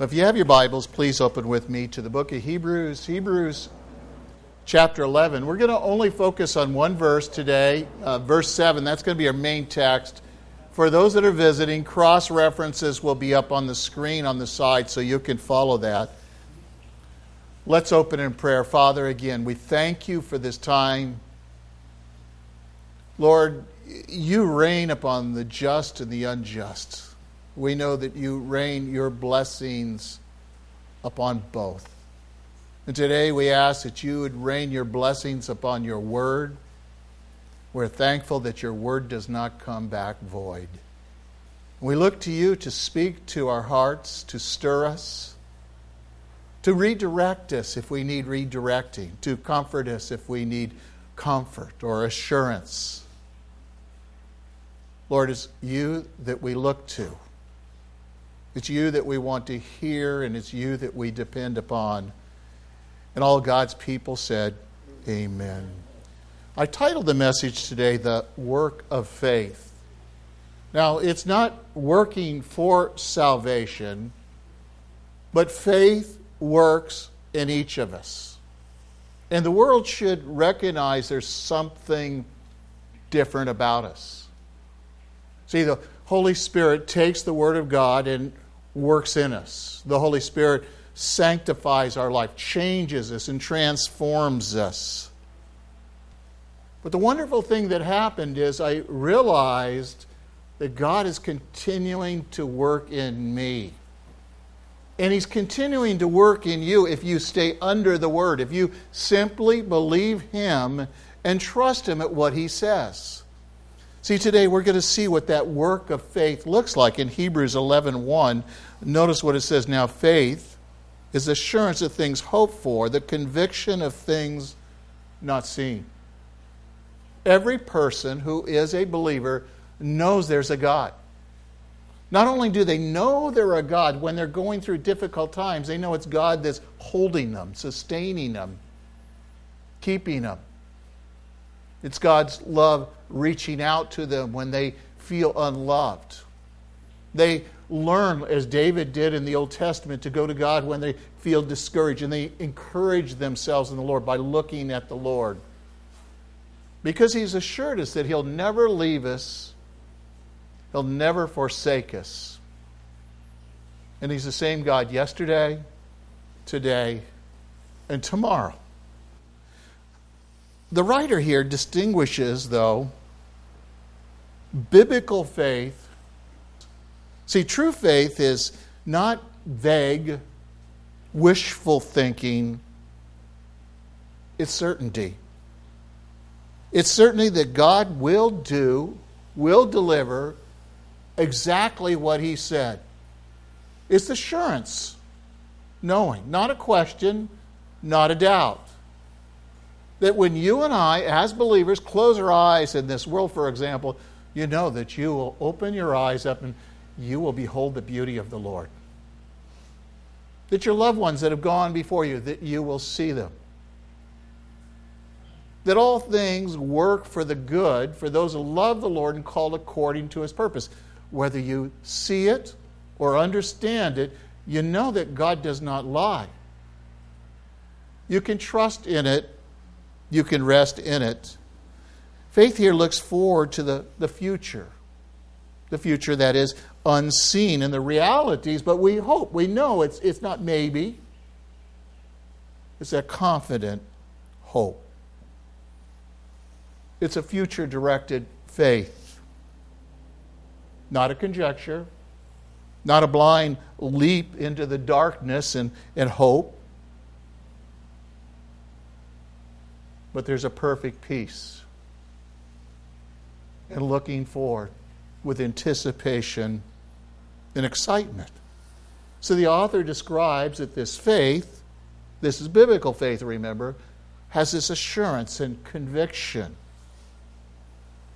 If you have your Bibles, please open with me to the book of Hebrews, Hebrews chapter 11. We're going to only focus on one verse today, uh, verse 7. That's going to be our main text. For those that are visiting, cross references will be up on the screen on the side so you can follow that. Let's open in prayer. Father, again, we thank you for this time. Lord, you reign upon the just and the unjust we know that you rain your blessings upon both. And today we ask that you would rain your blessings upon your word. We're thankful that your word does not come back void. We look to you to speak to our hearts, to stir us, to redirect us if we need redirecting, to comfort us if we need comfort or assurance. Lord, it's you that we look to. It's you that we want to hear, and it's you that we depend upon. And all God's people said, Amen. I titled the message today, The Work of Faith. Now, it's not working for salvation, but faith works in each of us. And the world should recognize there's something different about us. See, the Holy Spirit takes the Word of God and works in us. The Holy Spirit sanctifies our life, changes us, and transforms us. But the wonderful thing that happened is I realized that God is continuing to work in me. And He's continuing to work in you if you stay under the Word, if you simply believe Him and trust Him at what He says. See, today we're going to see what that work of faith looks like in Hebrews 11 1. Notice what it says now faith is assurance of things hoped for, the conviction of things not seen. Every person who is a believer knows there's a God. Not only do they know they're a God when they're going through difficult times, they know it's God that's holding them, sustaining them, keeping them. It's God's love reaching out to them when they feel unloved. They learn, as David did in the Old Testament, to go to God when they feel discouraged, and they encourage themselves in the Lord by looking at the Lord. Because He's assured us that He'll never leave us, He'll never forsake us. And He's the same God yesterday, today, and tomorrow. The writer here distinguishes, though, biblical faith. See, true faith is not vague, wishful thinking, it's certainty. It's certainty that God will do, will deliver exactly what He said. It's assurance, knowing, not a question, not a doubt that when you and I, as believers, close our eyes in this world, for example, you know that you will open your eyes up and you will behold the beauty of the Lord. That your loved ones that have gone before you, that you will see them. That all things work for the good for those who love the Lord and called according to his purpose. Whether you see it or understand it, you know that God does not lie. You can trust in it you can rest in it. Faith here looks forward to the, the future, the future that is unseen in the realities, but we hope, we know it's, it's not maybe, it's a confident hope. It's a future directed faith, not a conjecture, not a blind leap into the darkness and, and hope but there's a perfect peace. And looking forward with anticipation and excitement. So the author describes that this faith, this is biblical faith, remember, has this assurance and conviction.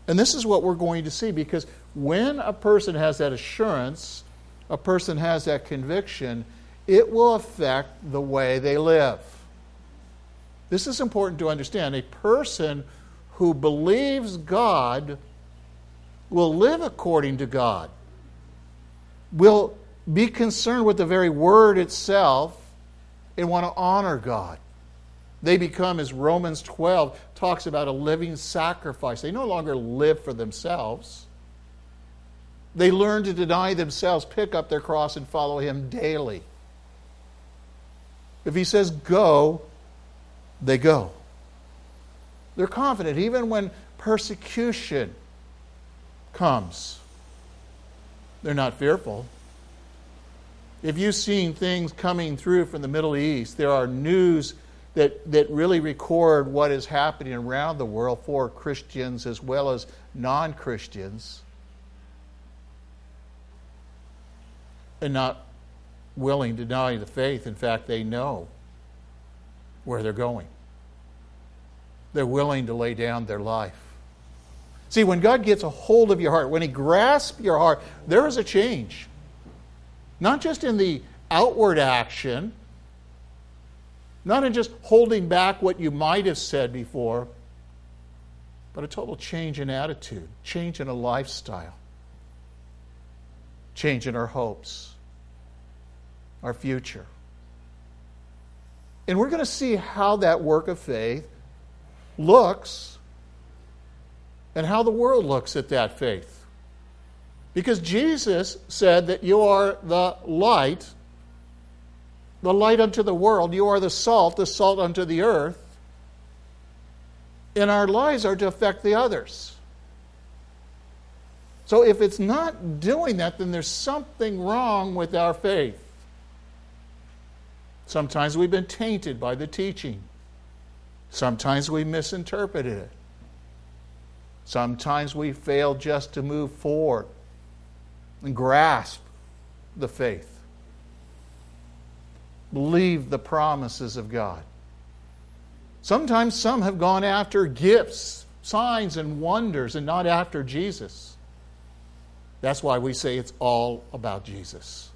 And this is what we're going to see because when a person has that assurance, a person has that conviction, it will affect the way they live. This is important to understand. A person who believes God will live according to God, will be concerned with the very word itself and want to honor God. They become, as Romans 12 talks about, a living sacrifice. They no longer live for themselves. They learn to deny themselves, pick up their cross, and follow Him daily. If He says go, they go. They're confident, even when persecution comes. They're not fearful. If you've seen things coming through from the Middle East, there are news that, that really record what is happening around the world for Christians as well as non Christians, and not willing to deny the faith. In fact, they know where they're going, they're willing to lay down their life. See, when God gets a hold of your heart, when He grasps your heart, there is a change. Not just in the outward action, not in just holding back what you might have said before, but a total change in attitude, change in a lifestyle, change in our hopes, our future. And we're going to see how that work of faith looks and how the world looks at that faith. Because Jesus said that you are the light, the light unto the world, you are the salt, the salt unto the earth. And our lives are to affect the others. So if it's not doing that, then there's something wrong with our faith. Sometimes we've been tainted by the teaching. Sometimes we misinterpreted it. Sometimes we fail just to move forward and grasp the faith. Believe the promises of God. Sometimes some have gone after gifts, signs, and wonders and not after Jesus. That's why we say it's all about Jesus.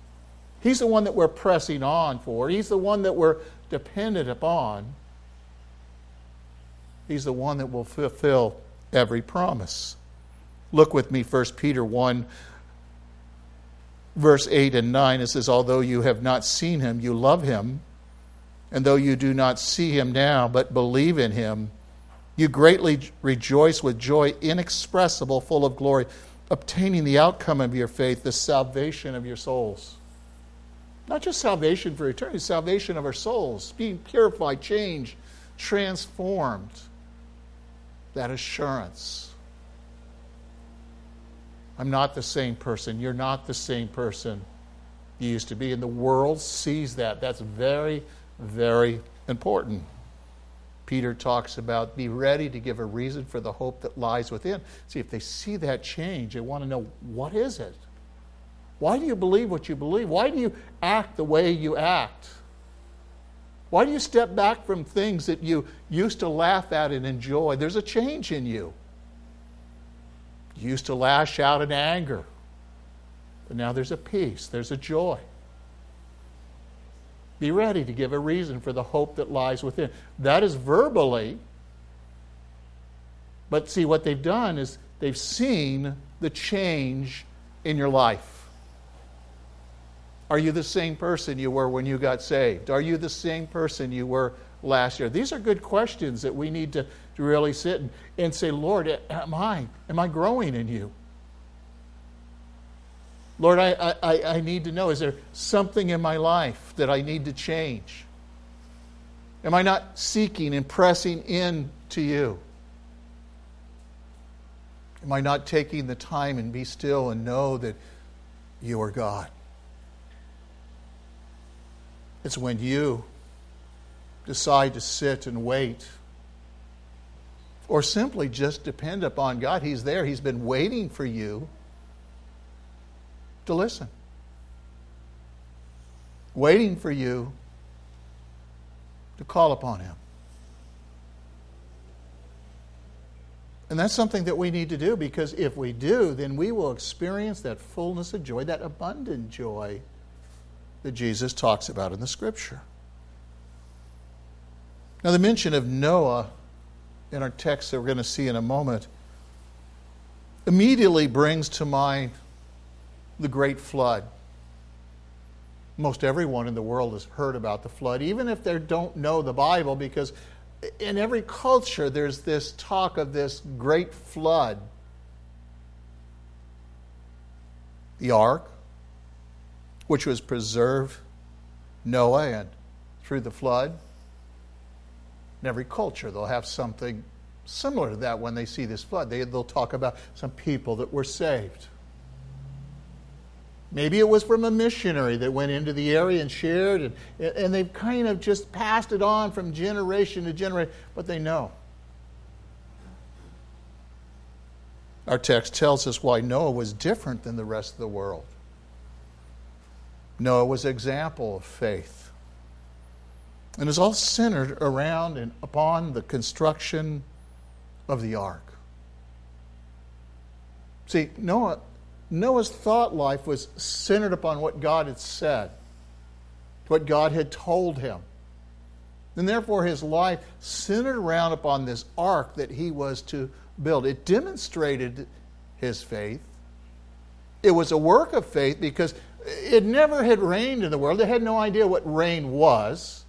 He's the one that we're pressing on for, He's the one that we're dependent upon. He's the one that will fulfill every promise. Look with me, 1 Peter 1, verse 8 and 9. It says, Although you have not seen him, you love him. And though you do not see him now, but believe in him, you greatly rejoice with joy inexpressible, full of glory, obtaining the outcome of your faith, the salvation of your souls. Not just salvation for eternity, salvation of our souls, being purified, changed, transformed that assurance. I'm not the same person. You're not the same person you used to be. And the world sees that. That's very, very important. Peter talks about be ready to give a reason for the hope that lies within. See, if they see that change, they want to know what is it? Why do you believe what you believe? Why do you act the way you act? Why do you step back from things that you used to laugh at and enjoy? There's a change in you. You used to lash out in anger, but now there's a peace, there's a joy. Be ready to give a reason for the hope that lies within. That is verbally. But see, what they've done is they've seen the change in your life. Are you the same person you were when you got saved? Are you the same person you were last year? These are good questions that we need to, to really sit and, and say, Lord, am I? Am I growing in you? Lord, I, I, I need to know is there something in my life that I need to change? Am I not seeking and pressing in to you? Am I not taking the time and be still and know that you are God? It's when you decide to sit and wait or simply just depend upon God. He's there, He's been waiting for you to listen, waiting for you to call upon Him. And that's something that we need to do because if we do, then we will experience that fullness of joy, that abundant joy that Jesus talks about in the scripture. Now, the mention of Noah in our text that we're going to see in a moment immediately brings to mind the great flood Most everyone in the world has heard about the flood, even if they don't know the Bible, because in every culture there's this talk of this great flood. The ark, which was preserved Noah and through the flood. In every culture, they'll have something similar to that when they see this flood. They, they'll talk about some people that were saved. Maybe it was from a missionary that went into the area and shared, and, and they've kind of just passed it on from generation to generation, but they know. Our text tells us why Noah was different than the rest of the world. Noah was an example of faith. And is all centered around and upon the construction of the ark. See, Noah, Noah's thought life was centered upon what God had said, what God had told him. And therefore, his life centered around upon this ark that he was to build. It demonstrated his faith. It was a work of faith because it never had rained in the world. They had no idea what rain was.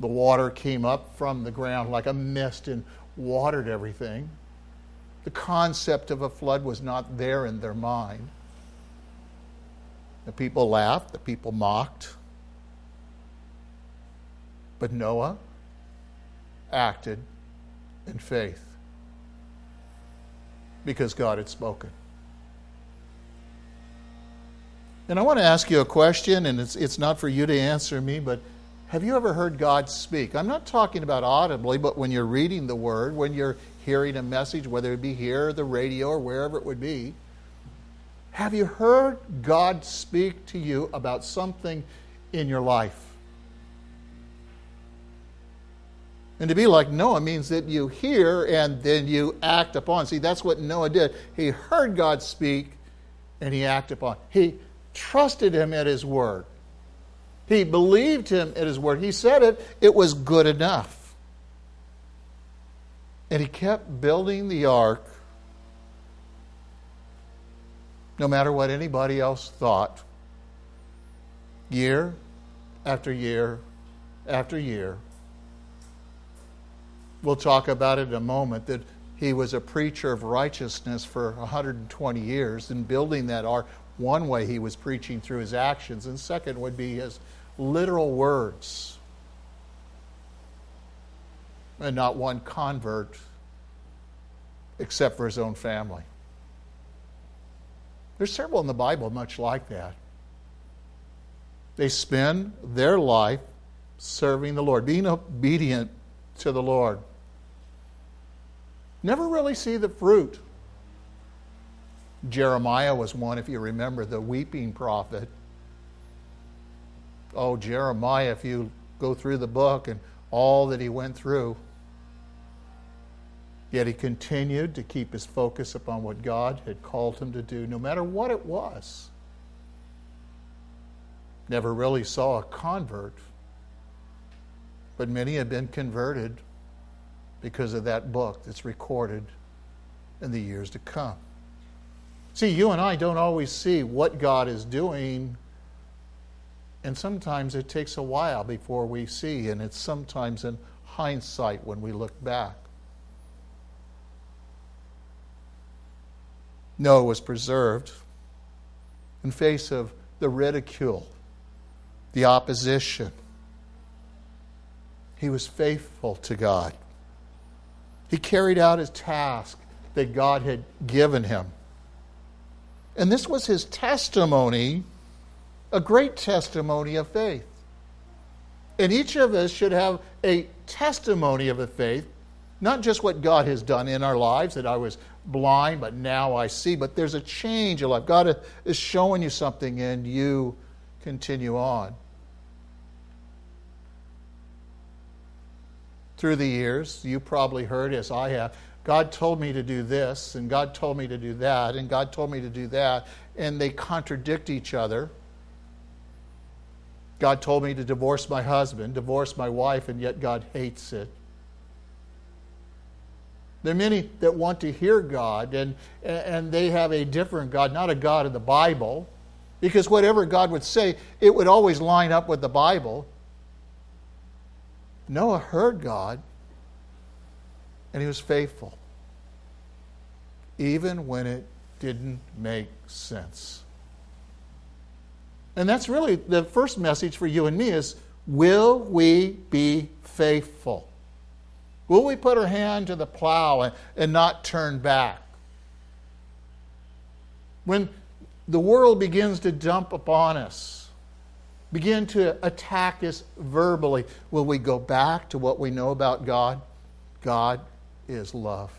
The water came up from the ground like a mist and watered everything. The concept of a flood was not there in their mind. The people laughed, the people mocked. But Noah acted in faith because God had spoken. And I want to ask you a question, and it's, it's not for you to answer me, but have you ever heard God speak? I'm not talking about audibly, but when you're reading the Word, when you're hearing a message, whether it be here, the radio, or wherever it would be. Have you heard God speak to you about something in your life? And to be like Noah means that you hear and then you act upon. See, that's what Noah did. He heard God speak and he acted upon. He trusted him at his word. He believed him at his word. He said it, it was good enough. And he kept building the ark no matter what anybody else thought. Year after year after year. We'll talk about it in a moment that he was a preacher of righteousness for 120 years and building that ark. One way he was preaching through his actions, and second would be his literal words. And not one convert except for his own family. There's several in the Bible much like that. They spend their life serving the Lord, being obedient to the Lord. Never really see the fruit. Jeremiah was one, if you remember, the weeping prophet oh, Jeremiah, if you go through the book and all that he went through. Yet he continued to keep his focus upon what God had called him to do, no matter what it was. Never really saw a convert, but many have been converted because of that book that's recorded in the years to come. See, you and I don't always see what God is doing and sometimes it takes a while before we see, and it's sometimes in hindsight when we look back. Noah was preserved in face of the ridicule, the opposition. He was faithful to God. He carried out his task that God had given him. And this was his testimony a great testimony of faith. And each of us should have a testimony of a faith, not just what God has done in our lives, that I was blind, but now I see, but there's a change in life. God is showing you something and you continue on. Through the years, you probably heard, as I have, God told me to do this, and God told me to do that, and God told me to do that, and they contradict each other. God told me to divorce my husband, divorce my wife, and yet God hates it. There are many that want to hear God, and, and they have a different God, not a God of the Bible, Because whatever God would say, it would always line up with the Bible. Noah heard God, and he was faithful, even when it didn't make sense. And that's really the first message for you and me is will we be faithful? Will we put our hand to the plow and, and not turn back? When the world begins to dump upon us, begin to attack us verbally, will we go back to what we know about God? God is love.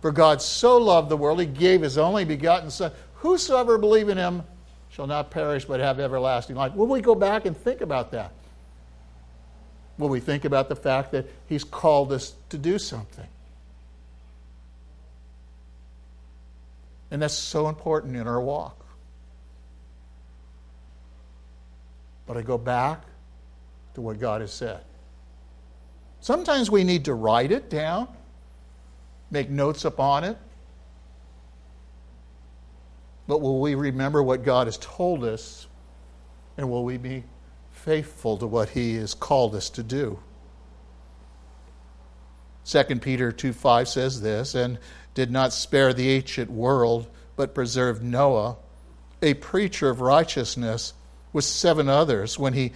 For God so loved the world, he gave his only begotten Son. Whosoever believe in him shall not perish but have everlasting life. Will we go back and think about that? Will we think about the fact that he's called us to do something? And that's so important in our walk. But I go back to what God has said. Sometimes we need to write it down, make notes upon it. But will we remember what God has told us? And will we be faithful to what He has called us to do? 2 Peter 2 5 says this, and did not spare the ancient world, but preserved Noah, a preacher of righteousness, with seven others when he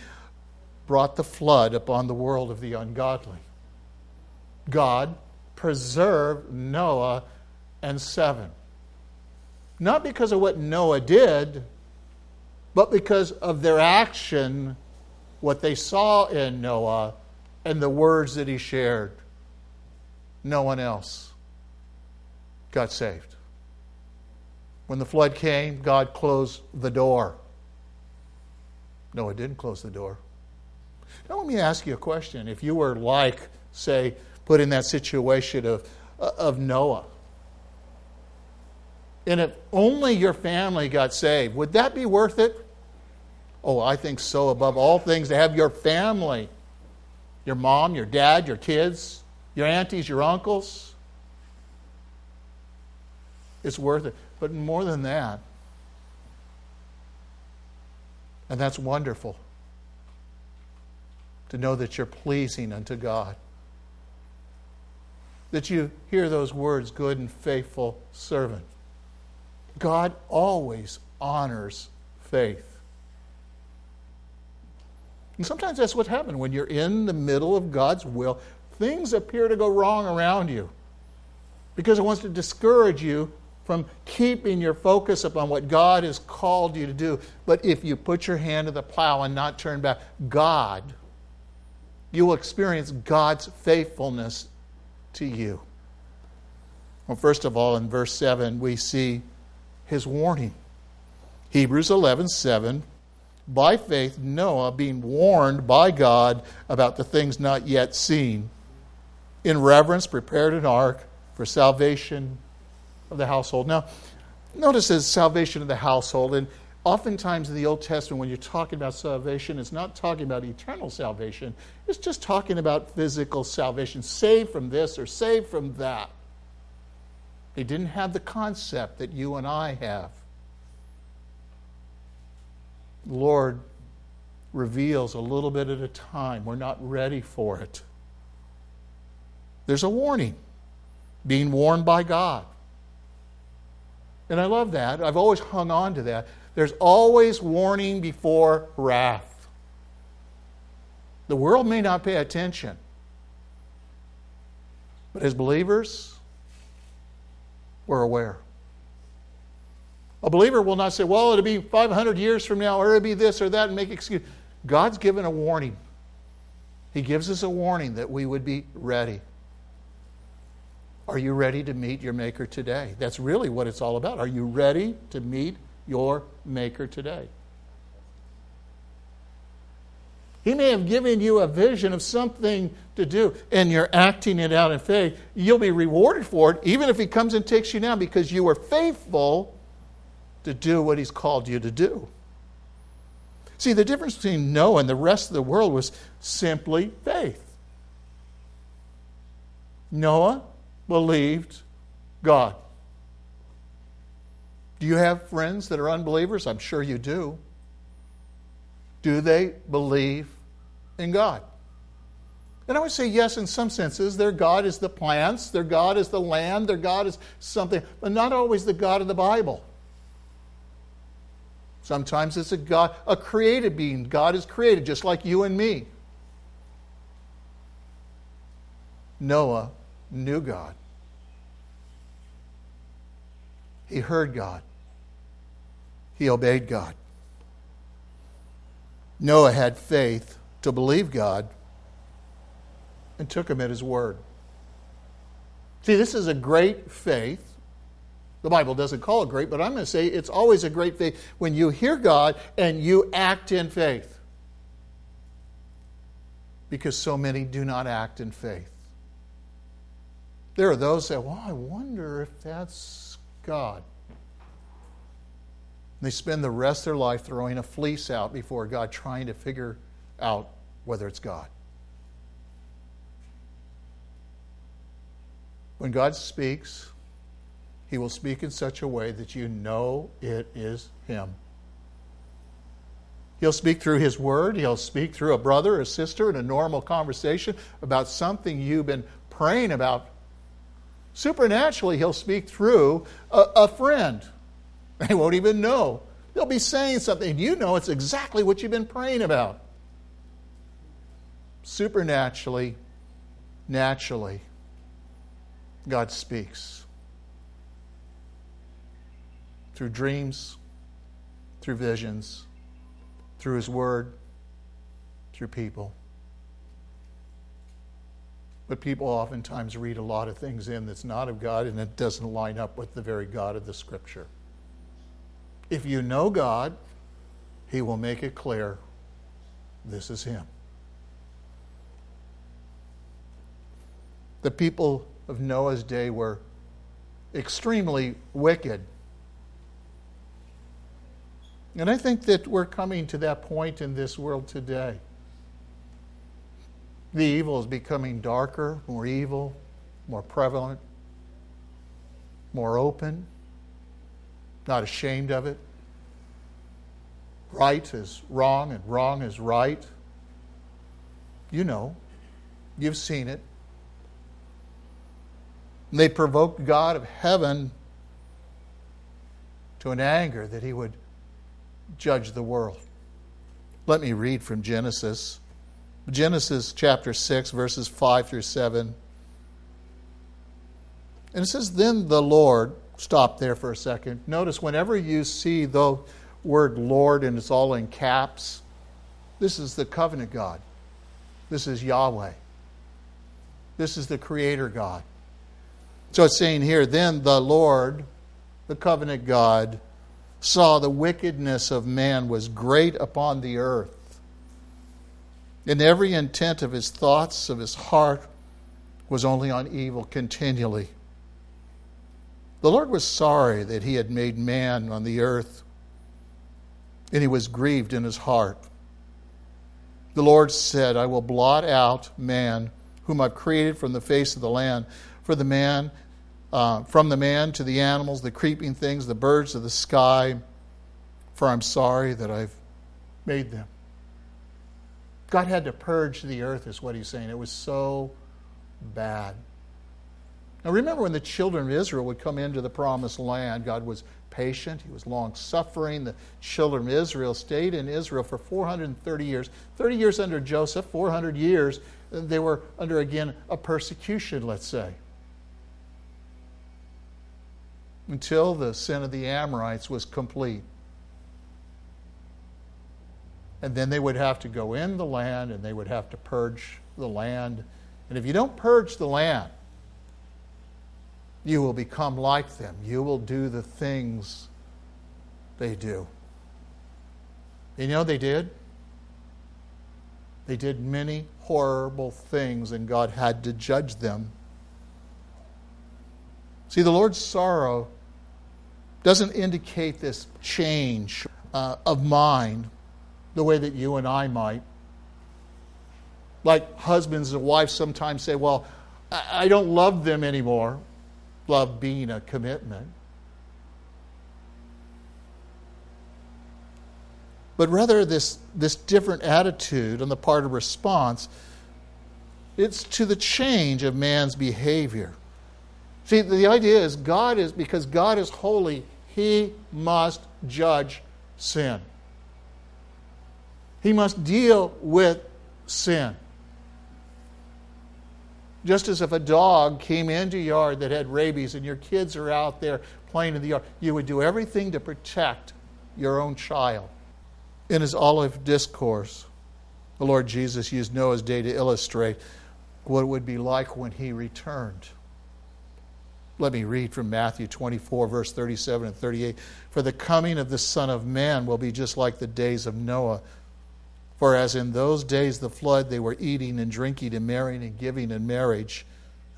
brought the flood upon the world of the ungodly. God preserved Noah and seven. Not because of what Noah did, but because of their action, what they saw in Noah, and the words that he shared. No one else got saved. When the flood came, God closed the door. No, it didn't close the door. Now, let me ask you a question. If you were like, say, put in that situation of, uh, of Noah, and if only your family got saved, would that be worth it? Oh, I think so, above all things, to have your family, your mom, your dad, your kids, your aunties, your uncles, it's worth it. But more than that, and that's wonderful to know that you're pleasing unto God. That you hear those words, good and faithful servant. God always honors faith. And sometimes that's what happens when you're in the middle of God's will. Things appear to go wrong around you because it wants to discourage you from keeping your focus upon what God has called you to do. But if you put your hand to the plow and not turn back, God, you will experience God's faithfulness to you. Well, first of all, in verse 7, we see his warning. Hebrews 11 7. By faith, Noah, being warned by God about the things not yet seen, in reverence prepared an ark for salvation of the household. Now, notice as salvation of the household, and oftentimes in the Old Testament, when you're talking about salvation, it's not talking about eternal salvation, it's just talking about physical salvation, saved from this or saved from that. They didn't have the concept that you and I have. Lord reveals a little bit at a time. We're not ready for it. There's a warning, being warned by God. And I love that. I've always hung on to that. There's always warning before wrath. The world may not pay attention, but as believers, we're aware. A believer will not say, well, it'll be 500 years from now, or it'll be this or that, and make excuse. God's given a warning. He gives us a warning that we would be ready. Are you ready to meet your Maker today? That's really what it's all about. Are you ready to meet your Maker today? He may have given you a vision of something to do, and you're acting it out in faith. You'll be rewarded for it, even if He comes and takes you now, because you were faithful to do what He's called you to do. See, the difference between Noah and the rest of the world was simply faith. Noah believed God. Do you have friends that are unbelievers? I'm sure you do. Do they believe in God? And I would say yes, in some senses. Their God is the plants, their God is the land, their God is something, but not always the God of the Bible. Sometimes it's a God, a created being. God is created, just like you and me. Noah knew God. He heard God. He obeyed God. Noah had faith to believe God and took him at his word. See, this is a great faith. The Bible doesn't call it great, but I'm going to say it's always a great faith when you hear God and you act in faith. Because so many do not act in faith. There are those that, well, I wonder if that's God. They spend the rest of their life throwing a fleece out before God, trying to figure out whether it's God. When God speaks, He will speak in such a way that you know it is Him. He'll speak through His Word. He'll speak through a brother or a sister in a normal conversation about something you've been praying about. Supernaturally, He'll speak through a, a friend. They won't even know. They'll be saying something, and you know it's exactly what you've been praying about. Supernaturally, naturally, God speaks through dreams, through visions, through His Word, through people. But people oftentimes read a lot of things in that's not of God and it doesn't line up with the very God of the Scripture. If you know God, He will make it clear this is Him. The people of Noah's day were extremely wicked. And I think that we're coming to that point in this world today. The evil is becoming darker, more evil, more prevalent, more open, not ashamed of it. Right is wrong and wrong is right. You know, you've seen it. And they provoked God of heaven to an anger that he would judge the world. Let me read from Genesis. Genesis chapter 6, verses 5 through 7. And it says, Then the Lord, stop there for a second. Notice whenever you see the word Lord and it's all in caps, this is the covenant God. This is Yahweh. This is the Creator God. So it's saying here, then the Lord, the covenant God, saw the wickedness of man was great upon the earth. And every intent of his thoughts, of his heart, was only on evil continually. The Lord was sorry that he had made man on the earth, and he was grieved in his heart. The Lord said, I will blot out man, whom I've created from the face of the land, for the man, uh, from the man to the animals, the creeping things, the birds of the sky, for I'm sorry that I've made them. God had to purge the earth, is what he's saying. It was so bad. Now, remember when the children of Israel would come into the promised land, God was patient, He was long suffering. The children of Israel stayed in Israel for 430 years. 30 years under Joseph, 400 years, they were under, again, a persecution, let's say. Until the sin of the Amorites was complete. And then they would have to go in the land and they would have to purge the land. And if you don't purge the land, you will become like them. You will do the things they do. And you know they did? They did many horrible things, and God had to judge them. See, the Lord's sorrow doesn't indicate this change uh, of mind the way that you and I might. Like husbands and wives sometimes say, Well, I don't love them anymore. Love being a commitment. but rather this, this different attitude on the part of response. It's to the change of man's behavior. See, the idea is God is, because God is holy, he must judge sin. He must deal with sin. Just as if a dog came into your yard that had rabies and your kids are out there playing in the yard, you would do everything to protect your own child. In his Olivet discourse, the Lord Jesus used Noah's day to illustrate what it would be like when he returned. Let me read from Matthew 24, verse 37 and 38. For the coming of the Son of Man will be just like the days of Noah. For as in those days the flood, they were eating and drinking and marrying and giving in marriage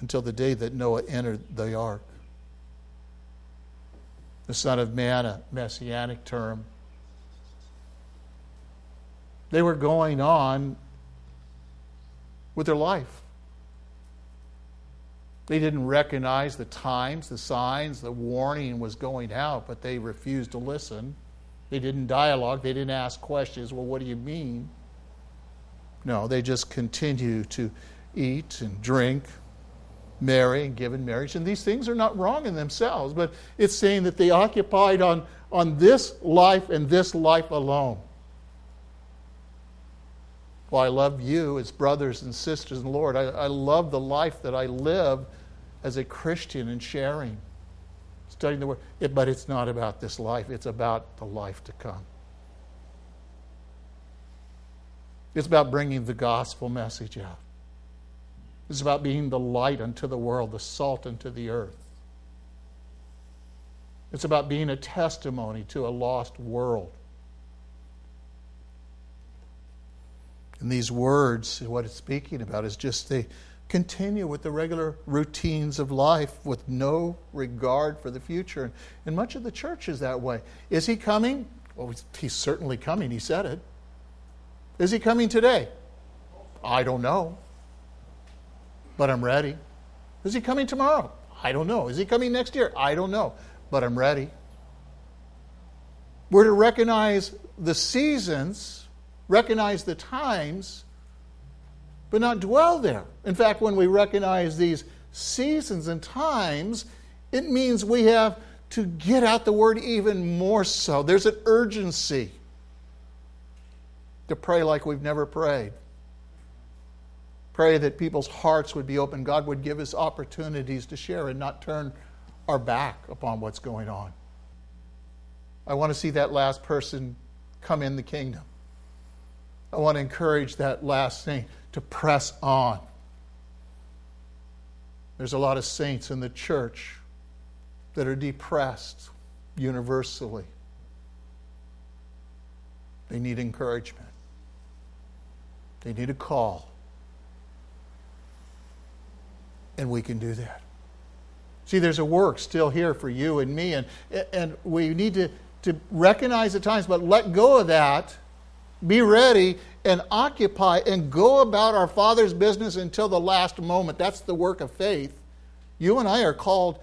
until the day that Noah entered the ark. The Son of Man, a messianic term. They were going on with their life. They didn't recognize the times, the signs, the warning was going out, but they refused to listen. They didn't dialogue. They didn't ask questions. Well, what do you mean? No, they just continue to eat and drink, marry and give in marriage. And these things are not wrong in themselves, but it's saying that they occupied on, on this life and this life alone. Well, I love you as brothers and sisters the Lord. I, I love the life that I live as a Christian and sharing studying the Word. It, but it's not about this life, it's about the life to come. It's about bringing the gospel message out. It's about being the light unto the world, the salt unto the earth. It's about being a testimony to a lost world. And these words, what it's speaking about is just the continue with the regular routines of life with no regard for the future. And much of the church is that way. Is he coming? Well, he's certainly coming. He said it. Is he coming today? I don't know. But I'm ready. Is he coming tomorrow? I don't know. Is he coming next year? I don't know. But I'm ready. We're to recognize the seasons, recognize the times, but not dwell there. In fact, when we recognize these seasons and times, it means we have to get out the word even more so. There's an urgency to pray like we've never prayed. Pray that people's hearts would be open. God would give us opportunities to share and not turn our back upon what's going on. I want to see that last person come in the kingdom. I want to encourage that last saint to press on. There's a lot of saints in the church that are depressed universally. They need encouragement, they need a call. And we can do that. See, there's a work still here for you and me, and, and we need to, to recognize at times, but let go of that be ready and occupy and go about our Father's business until the last moment. That's the work of faith. You and I are called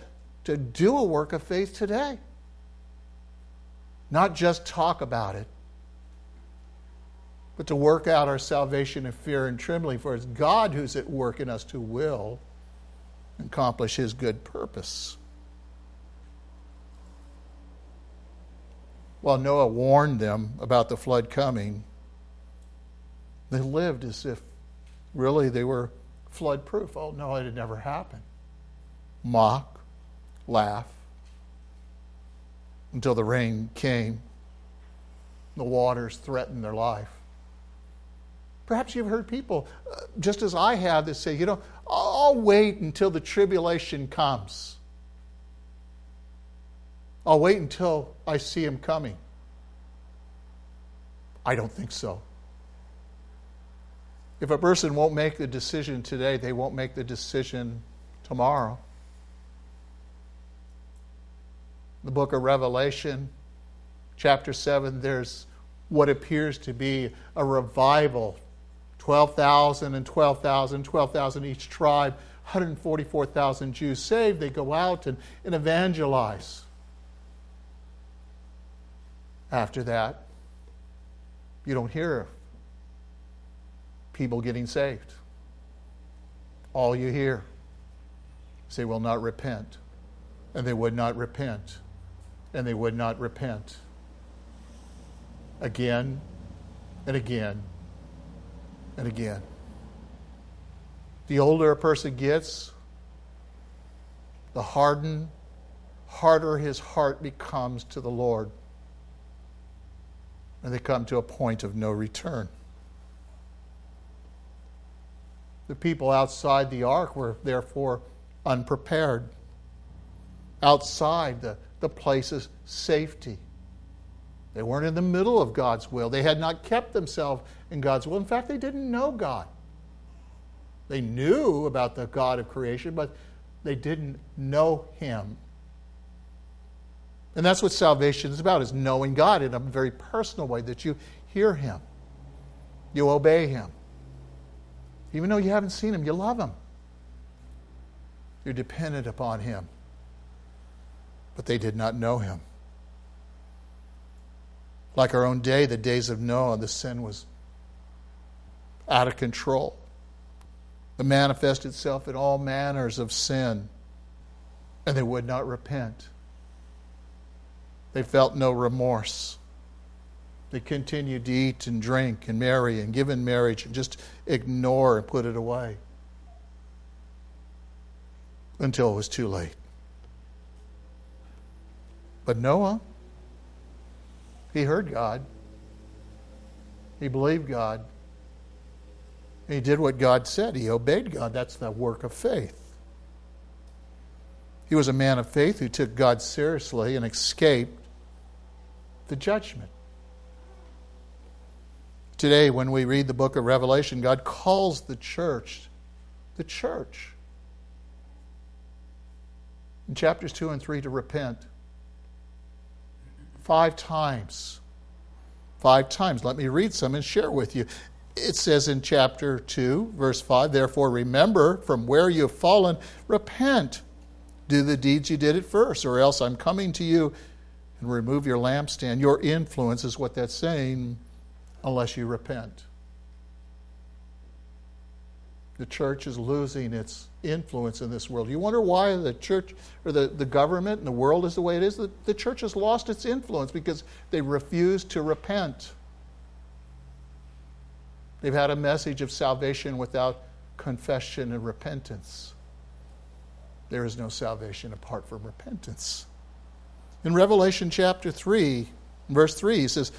to do a work of faith today, not just talk about it, but to work out our salvation in fear and trembling, for it's God who's at work in us to will accomplish his good purpose. While Noah warned them about the flood coming, they lived as if really they were flood proof. Oh, no, it had never happened. Mock, laugh, until the rain came. The waters threatened their life. Perhaps you've heard people, uh, just as I have, that say, you know, I'll wait until the tribulation comes. I'll wait until I see him coming. I don't think so. If a person won't make the decision today, they won't make the decision tomorrow. The book of Revelation, chapter 7, there's what appears to be a revival 12,000 and 12,000, 12,000 each tribe, 144,000 Jews saved. They go out and, and evangelize after that. You don't hear people getting saved. All you hear is they will not repent, and they would not repent, and they would not repent. Again and again and again. The older a person gets, the hardened, harder his heart becomes to the Lord. And they come to a point of no return. The people outside the ark were therefore unprepared. Outside the, the place of safety. They weren't in the middle of God's will. They had not kept themselves in God's will. In fact, they didn't know God. They knew about the God of creation, but they didn't know Him. And that's what salvation is about, is knowing God in a very personal way, that you hear Him. You obey Him. Even though you haven't seen Him, you love Him. You're dependent upon Him. But they did not know Him. Like our own day, the days of Noah, the sin was out of control. It manifested itself in all manners of sin, and they would not repent. They felt no remorse. They continued to eat and drink and marry and give in marriage and just ignore and put it away until it was too late. But Noah, he heard God. He believed God. He did what God said. He obeyed God. That's the work of faith. He was a man of faith who took God seriously and escaped the judgment. Today, when we read the book of Revelation, God calls the church the church. In chapters 2 and 3 to repent. Five times. Five times. Let me read some and share with you. It says in chapter 2, verse 5 Therefore, remember from where you have fallen, repent. Do the deeds you did at first, or else I'm coming to you and remove your lampstand. Your influence is what that's saying, unless you repent. The church is losing its influence in this world. You wonder why the church or the, the government and the world is the way it is? The, the church has lost its influence because they refuse to repent. They've had a message of salvation without confession and repentance. There is no salvation apart from repentance. In Revelation chapter 3, verse 3, he says,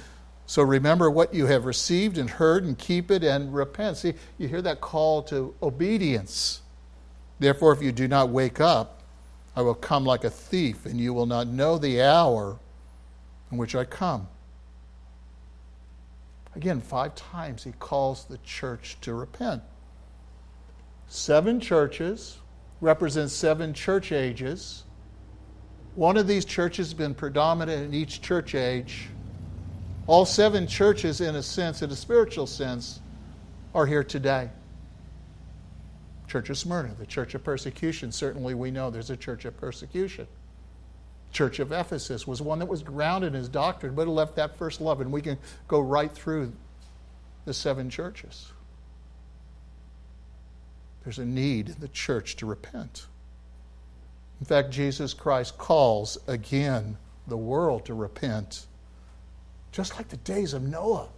So remember what you have received and heard, and keep it and repent. See, you hear that call to obedience. Therefore, if you do not wake up, I will come like a thief, and you will not know the hour in which I come. Again, five times he calls the church to repent. Seven churches represent seven church ages. One of these churches has been predominant in each church age. All seven churches, in a sense, in a spiritual sense, are here today. Church of Smyrna, the church of persecution. Certainly, we know there's a church of persecution. Church of Ephesus was one that was grounded in his doctrine, but it left that first love. And we can go right through the seven churches. There's a need in the church to repent. In fact, Jesus Christ calls again the world to repent, just like the days of Noah.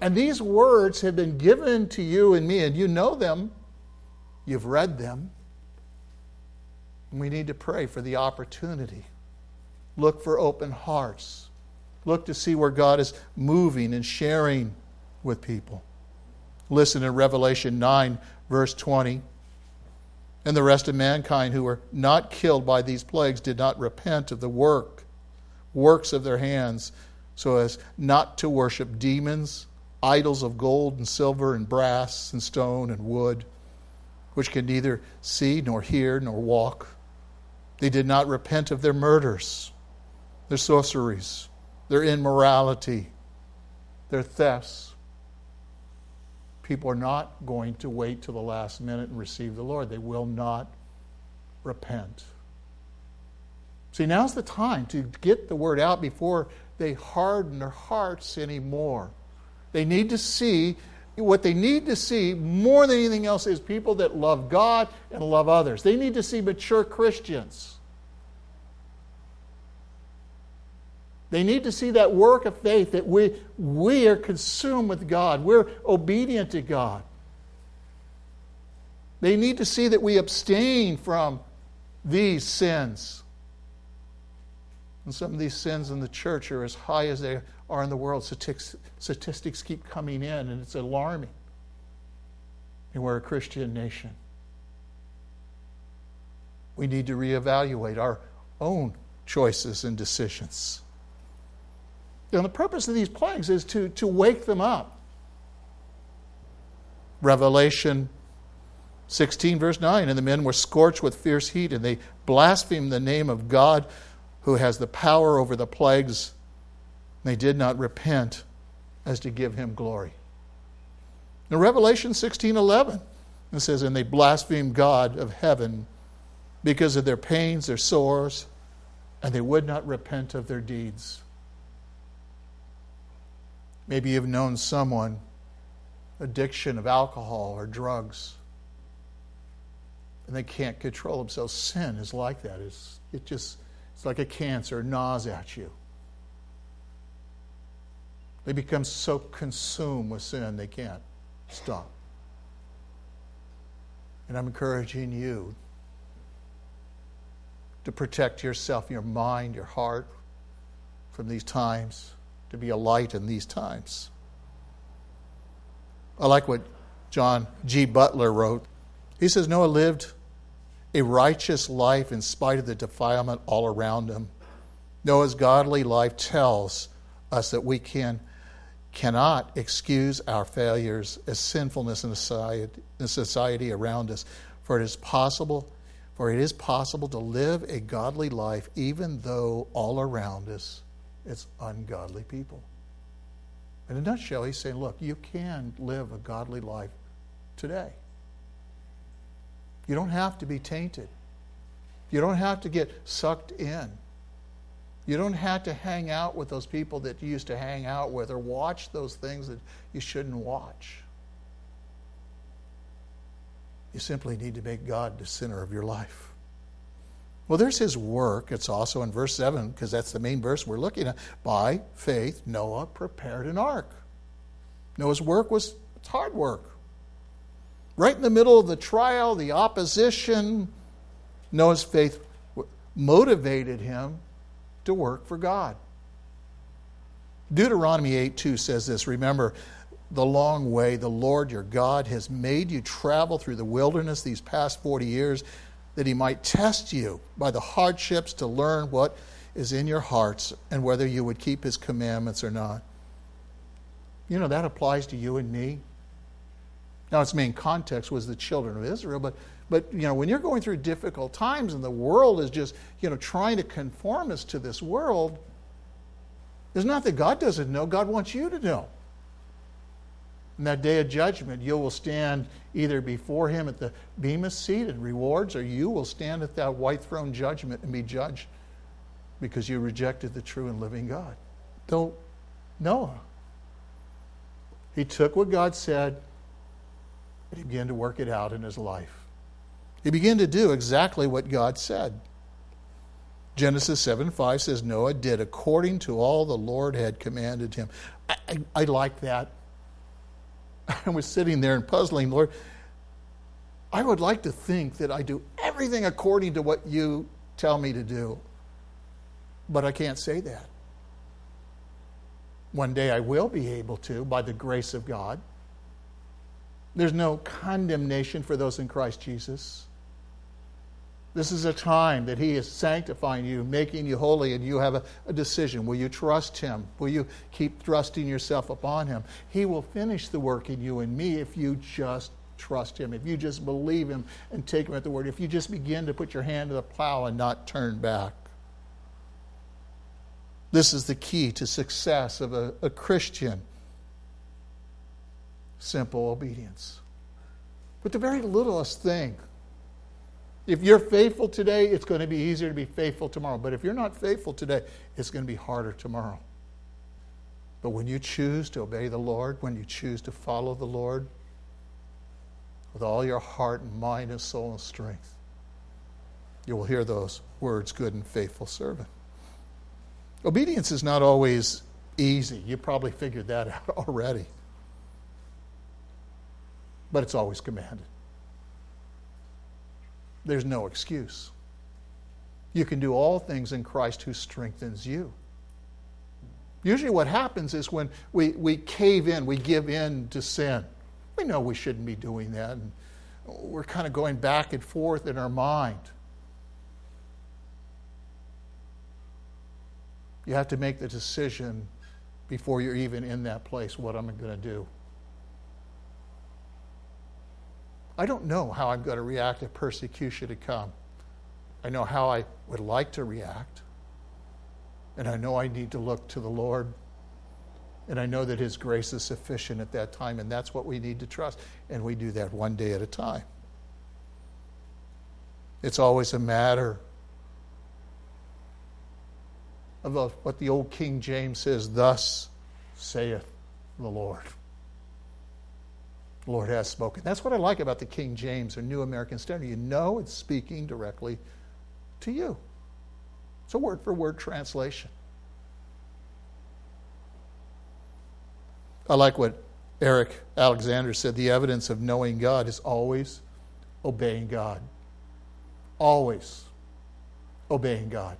And these words have been given to you and me, and you know them, you've read them. We need to pray for the opportunity. Look for open hearts. Look to see where God is moving and sharing with people. Listen in Revelation 9, verse 20. And the rest of mankind who were not killed by these plagues did not repent of the work, works of their hands, so as not to worship demons, idols of gold and silver and brass and stone and wood, which can neither see nor hear nor walk they did not repent of their murders, their sorceries, their immorality, their thefts. People are not going to wait till the last minute and receive the Lord. They will not repent. See, now's the time to get the word out before they harden their hearts anymore. They need to see what they need to see more than anything else is people that love God and love others. They need to see mature Christians. They need to see that work of faith that we, we are consumed with God, we're obedient to God. They need to see that we abstain from these sins. And some of these sins in the church are as high as they are in the world. Statistics keep coming in, and it's alarming. And we're a Christian nation. We need to reevaluate our own choices and decisions. And the purpose of these plagues is to, to wake them up. Revelation 16, verse 9 And the men were scorched with fierce heat, and they blasphemed the name of God who has the power over the plagues. They did not repent as to give him glory. In Revelation 16:11, it says, "And they blasphemed God of heaven because of their pains, their sores, and they would not repent of their deeds." Maybe you've known someone addiction of alcohol or drugs, and they can't control themselves. Sin is like that. It's, it just it's like a cancer, gnaws at you. They become so consumed with sin they can't stop. And I'm encouraging you to protect yourself, your mind, your heart from these times, to be a light in these times. I like what John G. Butler wrote. He says Noah lived a righteous life in spite of the defilement all around him. Noah's godly life tells us that we can cannot excuse our failures as sinfulness in society, in society around us. For it is possible, for it is possible to live a godly life even though all around us it's ungodly people. In a nutshell, he's saying, look, you can live a godly life today. You don't have to be tainted. You don't have to get sucked in. You don't have to hang out with those people that you used to hang out with or watch those things that you shouldn't watch. You simply need to make God the center of your life. Well, there's his work. It's also in verse 7, because that's the main verse we're looking at. By faith, Noah prepared an ark. Noah's work was it's hard work. Right in the middle of the trial, the opposition, Noah's faith motivated him to work for God. Deuteronomy 8 2 says this Remember the long way the Lord your God has made you travel through the wilderness these past 40 years, that he might test you by the hardships to learn what is in your hearts and whether you would keep his commandments or not. You know, that applies to you and me. Now, its main context was the children of Israel, but, but you know, when you're going through difficult times and the world is just, you know, trying to conform us to this world, it's not that God doesn't know, God wants you to know. In that day of judgment, you will stand either before Him at the Bema seat and rewards, or you will stand at that white throne judgment and be judged because you rejected the true and living God. Don't Noah. He took what God said he began to work it out in his life. He began to do exactly what God said. Genesis 7 5 says, Noah did according to all the Lord had commanded him. I, I, I like that. I was sitting there and puzzling, Lord. I would like to think that I do everything according to what you tell me to do, but I can't say that. One day I will be able to by the grace of God. There's no condemnation for those in Christ Jesus. This is a time that He is sanctifying you, making you holy, and you have a, a, decision. Will you trust Him? Will you keep thrusting yourself upon Him? He will finish the work in you and me if you just trust Him, if you just believe Him and take Him at the word, if you just begin to put your hand to the plow and not turn back. This is the key to success of a, a Christian simple obedience. But the very littlest thing. If you're faithful today, it's going to be easier to be faithful tomorrow. But if you're not faithful today, it's going to be harder tomorrow. But when you choose to obey the Lord, when you choose to follow the Lord with all your heart and mind and soul and strength, you will hear those words, good and faithful servant. Obedience is not always easy. You probably figured that out already. But it's always commanded. There's no excuse. You can do all things in Christ who strengthens you. Usually, what happens is when we, we cave in, we give in to sin. We know we shouldn't be doing that. And we're kind of going back and forth in our mind. You have to make the decision before you're even in that place what I'm going to do. I don't know how I'm going to react if persecution to come. I know how I would like to react. And I know I need to look to the Lord. And I know that His grace is sufficient at that time, and that's what we need to trust. And we do that one day at a time. It's always a matter of what the old King James says, Thus saith the Lord. The Lord has spoken. That's what I like about the King James or New American Standard. You know it's speaking directly to you. It's a word for word translation. I like what Eric Alexander said the evidence of knowing God is always obeying God. Always obeying God.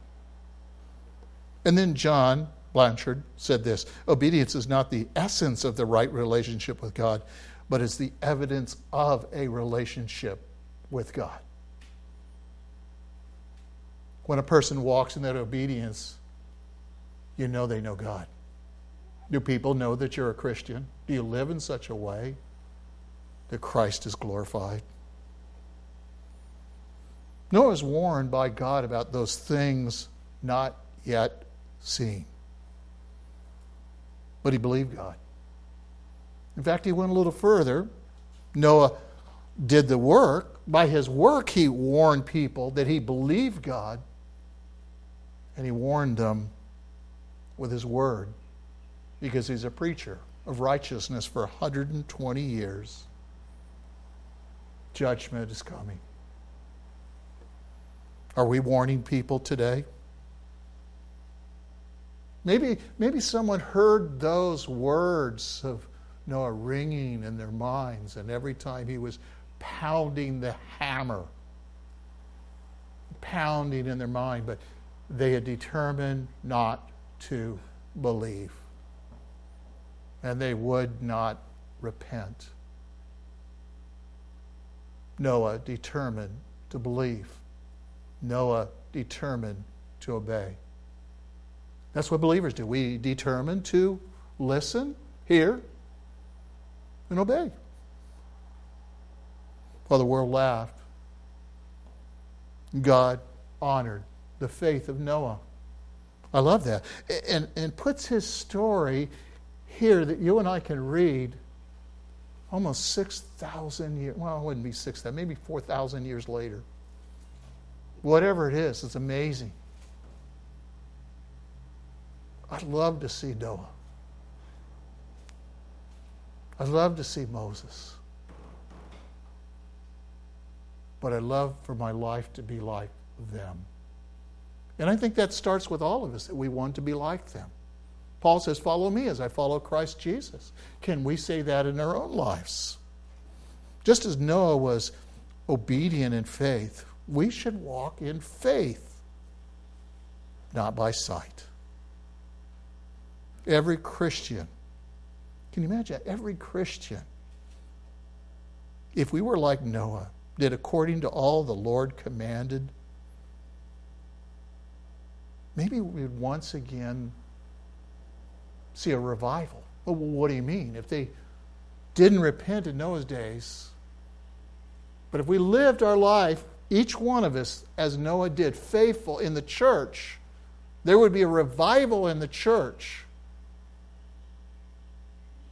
And then John Blanchard said this Obedience is not the essence of the right relationship with God, but is the evidence of a relationship with God. When a person walks in that obedience, you know they know God. Do people know that you're a Christian? Do you live in such a way that Christ is glorified? Noah is warned by God about those things not yet seen. But he believed God. In fact, he went a little further. Noah did the work. By his work, he warned people that he believed God, and he warned them with his word because he's a preacher of righteousness for 120 years. Judgment is coming. Are we warning people today? Maybe, maybe someone heard those words of Noah ringing in their minds, and every time he was pounding the hammer, pounding in their mind, but they had determined not to believe. And they would not repent. Noah determined to believe. Noah determined to obey. That's what believers do. We determine to listen, hear, and obey. While the world laughed, God honored the faith of Noah. I love that. And, and puts his story here that you and I can read almost 6,000 years. Well, it wouldn't be 6,000, maybe 4,000 years later. Whatever it is, it's amazing. I'd love to see Noah. I'd love to see Moses. But I'd love for my life to be like them. And I think that starts with all of us, that we want to be like them. Paul says, Follow me as I follow Christ Jesus. Can we say that in our own lives? Just as Noah was obedient in faith, we should walk in faith, not by sight. Every Christian, can you imagine? Every Christian, if we were like Noah, did according to all the Lord commanded, maybe we would once again see a revival. Well, what do you mean? If they didn't repent in Noah's days, but if we lived our life, each one of us, as Noah did, faithful in the church, there would be a revival in the church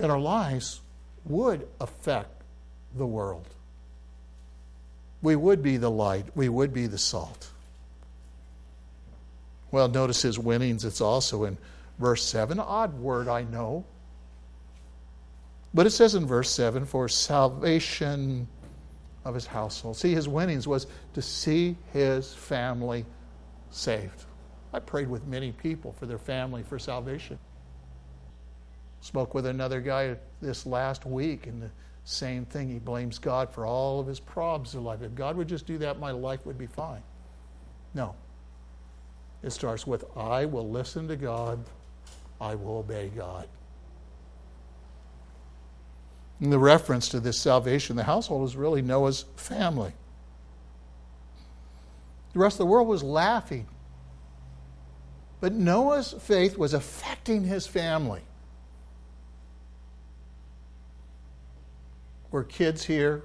and our lives would affect the world. We would be the light, we would be the salt. Well, notice his winnings. It's also in verse 7. Odd word, I know. But it says in verse 7 for salvation of his household. See, his winnings was to see his family saved. I prayed with many people for their family for salvation. Spoke with another guy this last week, and the same thing. He blames God for all of his problems in life. If God would just do that, my life would be fine. No. It starts with I will listen to God, I will obey God. And the reference to this salvation, the household, is really Noah's family. The rest of the world was laughing. But Noah's faith was affecting his family. We're kids here,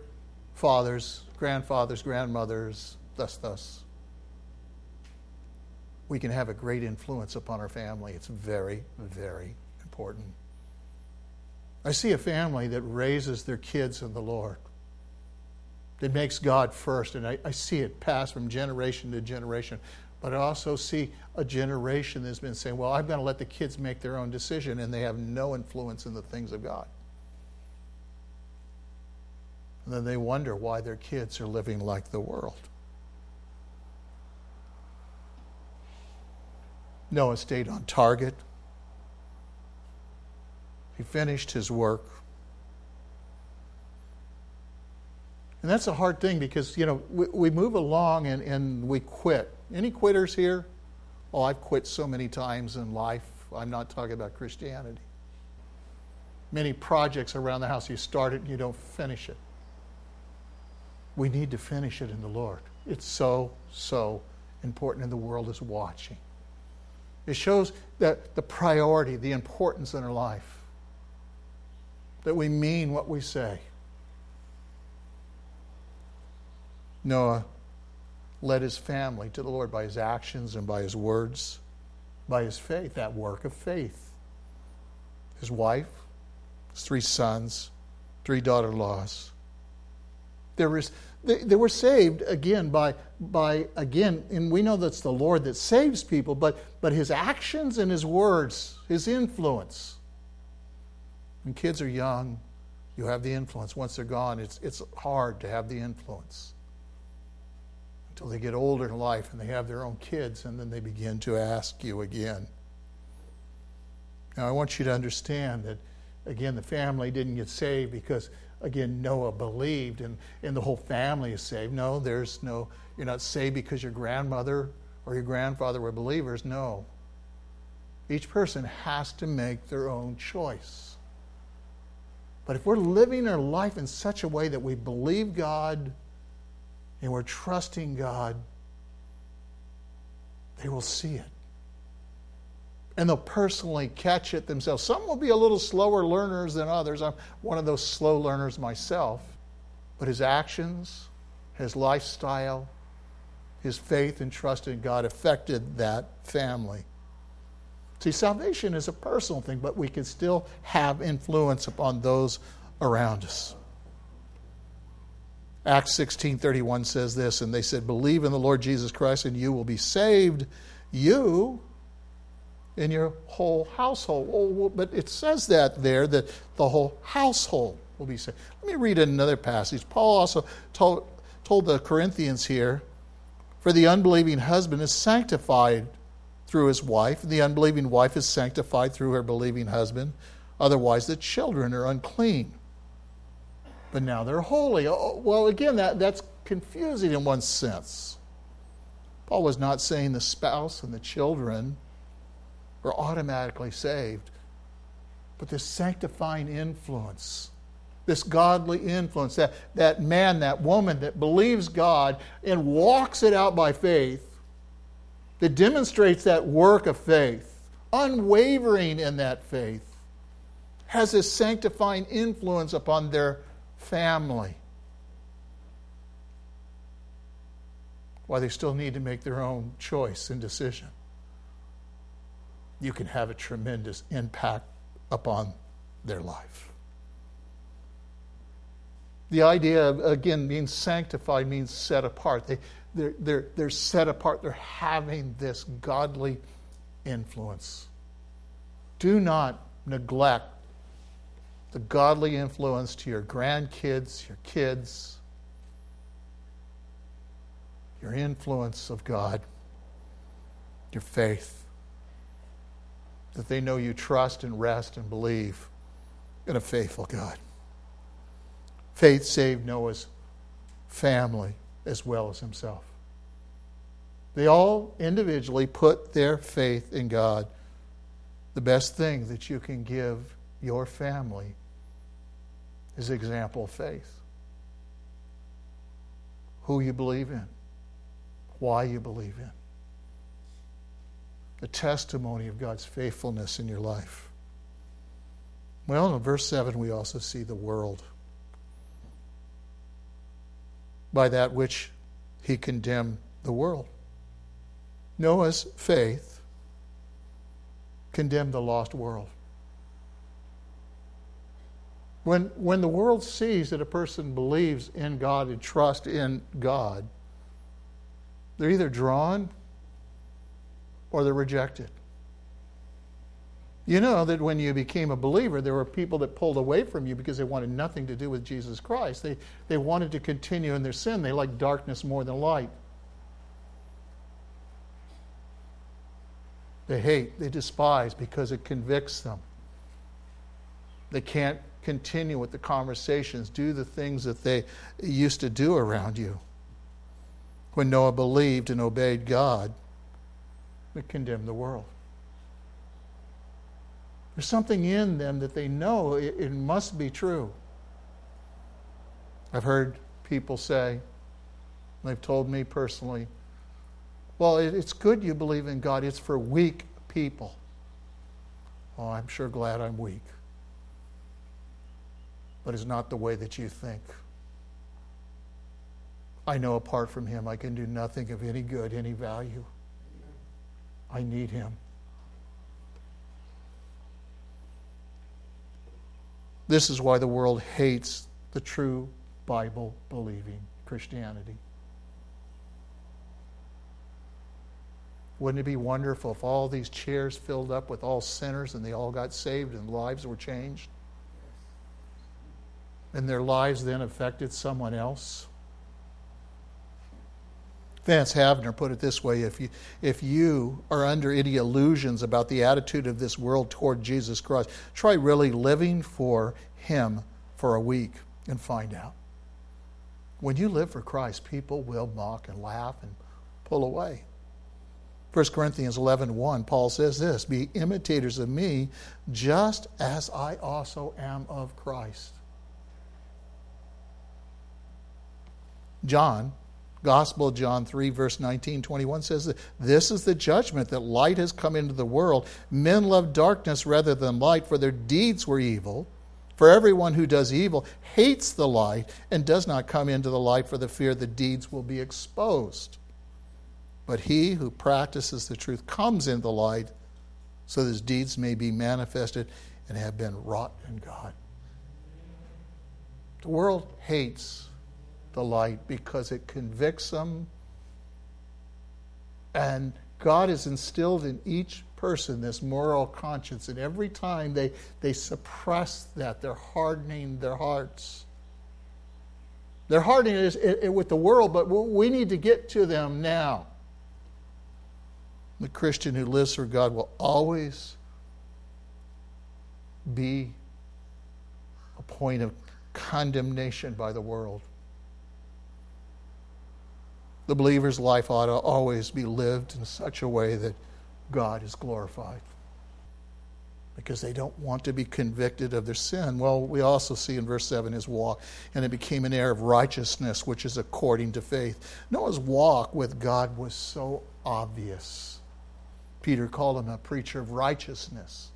fathers, grandfathers, grandmothers, thus, thus. We can have a great influence upon our family. It's very, very important. I see a family that raises their kids in the Lord, that makes God first, and I, I see it pass from generation to generation. But I also see a generation that's been saying, well, I'm going to let the kids make their own decision, and they have no influence in the things of God. And then they wonder why their kids are living like the world. Noah stayed on target. He finished his work. And that's a hard thing because, you know, we, we move along and, and we quit. Any quitters here? Oh, I've quit so many times in life. I'm not talking about Christianity. Many projects around the house, you start it and you don't finish it. We need to finish it in the Lord. It's so, so important, and the world is watching. It shows that the priority, the importance in our life that we mean what we say. Noah led his family to the Lord by his actions and by his words, by his faith, that work of faith. His wife, his three sons, three daughter in laws. There was, they, they were saved again by, by, again, and we know that's the Lord that saves people, but, but his actions and his words, his influence, when kids are young, you have the influence. Once they're gone, it's, it's hard to have the influence until they get older in life and they have their own kids, and then they begin to ask you again. Now, I want you to understand that, again, the family didn't get saved because, again, Noah believed and, and the whole family is saved. No, there's no, you're not saved because your grandmother or your grandfather were believers. No. Each person has to make their own choice. But if we're living our life in such a way that we believe God and we're trusting God, they will see it. And they'll personally catch it themselves. Some will be a little slower learners than others. I'm one of those slow learners myself. But his actions, his lifestyle, his faith and trust in God affected that family. See, salvation is a personal thing, but we can still have influence upon those around us. Acts 16:31 says this, and they said, "Believe in the Lord Jesus Christ, and you will be saved, you and your whole household." Oh, but it says that there that the whole household will be saved. Let me read another passage. Paul also told, told the Corinthians here, "For the unbelieving husband is sanctified through his wife. And the unbelieving wife is sanctified through her believing husband. Otherwise, the children are unclean. But now they're holy. Oh, oh well, again, that, that's confusing in one sense. Paul was not saying the spouse and the children are automatically saved, but this sanctifying influence, this godly influence, that, that man, that woman that believes God and walks it out by faith, that demonstrates that work of faith, unwavering in that faith, has this sanctifying influence upon their family. While they still need to make their own choice and decision, you can have a tremendous impact upon their life. The idea of, again, being sanctified means set apart. They, they're, they're, they're set apart. They're having this godly influence. Do not neglect the godly influence to your grandkids, your kids, your influence of God, your faith, that they know you trust and rest and believe in a faithful God. Faith saved Noah's family as well as himself. They all individually put their faith in God. The best thing that you can give your family is example of faith. Who you believe in, why you believe in, the testimony of God's faithfulness in your life. Well, in verse 7, we also see the world. By that which he condemned the world. Noah's faith condemned the lost world. When, when the world sees that a person believes in God and trusts in God, they're either drawn or they're rejected. You know that when you became a believer, there were people that pulled away from you because they wanted nothing to do with Jesus Christ. They, they wanted to continue in their sin. They liked darkness more than light. They hate, they despise because it convicts them. They can't continue with the conversations, do the things that they used to do around you. When Noah believed and obeyed God, it condemned the world. There's something in them that they know it, it must be true. I've heard people say, they've told me personally, well, it, it's good you believe in God, it's for weak people. Oh, I'm sure glad I'm weak but it's not the way that you think. I know apart from Him, I can do nothing of any good, any value. I need Him. This is why the world hates the true Bible believing Christianity. Wouldn't it be wonderful if all these chairs filled up with all sinners and they all got saved and lives were changed? and their lives then affected someone else? Vance Havner put it this way if you, if you are under any illusions about the attitude of this world toward Jesus Christ, try really living for Him for a week and find out. When you live for Christ, people will mock and laugh and pull away. 1 Corinthians 11 1, Paul says this Be imitators of me, just as I also am of Christ. John, Gospel of John 3, verse 19, 21 says that this is the judgment that light has come into the world. Men love darkness rather than light, for their deeds were evil. For everyone who does evil hates the light and does not come into the light for the fear the deeds will be exposed. But he who practices the truth comes into the light so that his deeds may be manifested and have been wrought in God. The world hates the light because it convicts them. And God has instilled in each person this moral conscience. And every time they, they suppress that, they're hardening their hearts. They're hardening it, it, it with the world, but we need to get to them now. The Christian who lives for God will always be a point of condemnation by the world. The believer's life ought to always be lived in such a way that God is glorified because they don't want to be convicted of their sin. Well, we also see in verse 7 his walk, and it became an heir of righteousness, which is according to faith. Noah's walk with God was so obvious. Peter called him a preacher of righteousness.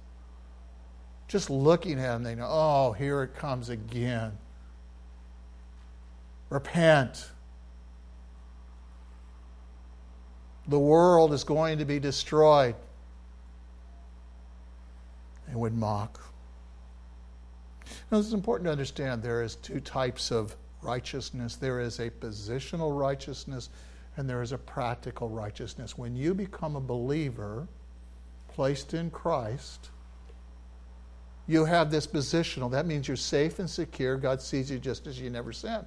Just looking at him, they know, oh, here it comes again. Repent. The world is going to be destroyed. They would mock. Now, it's important to understand there is two types of righteousness there is a positional righteousness and there is a practical righteousness. When you become a believer, placed in Christ, you have this positional. That means you're safe and secure. God sees you just as you never sin.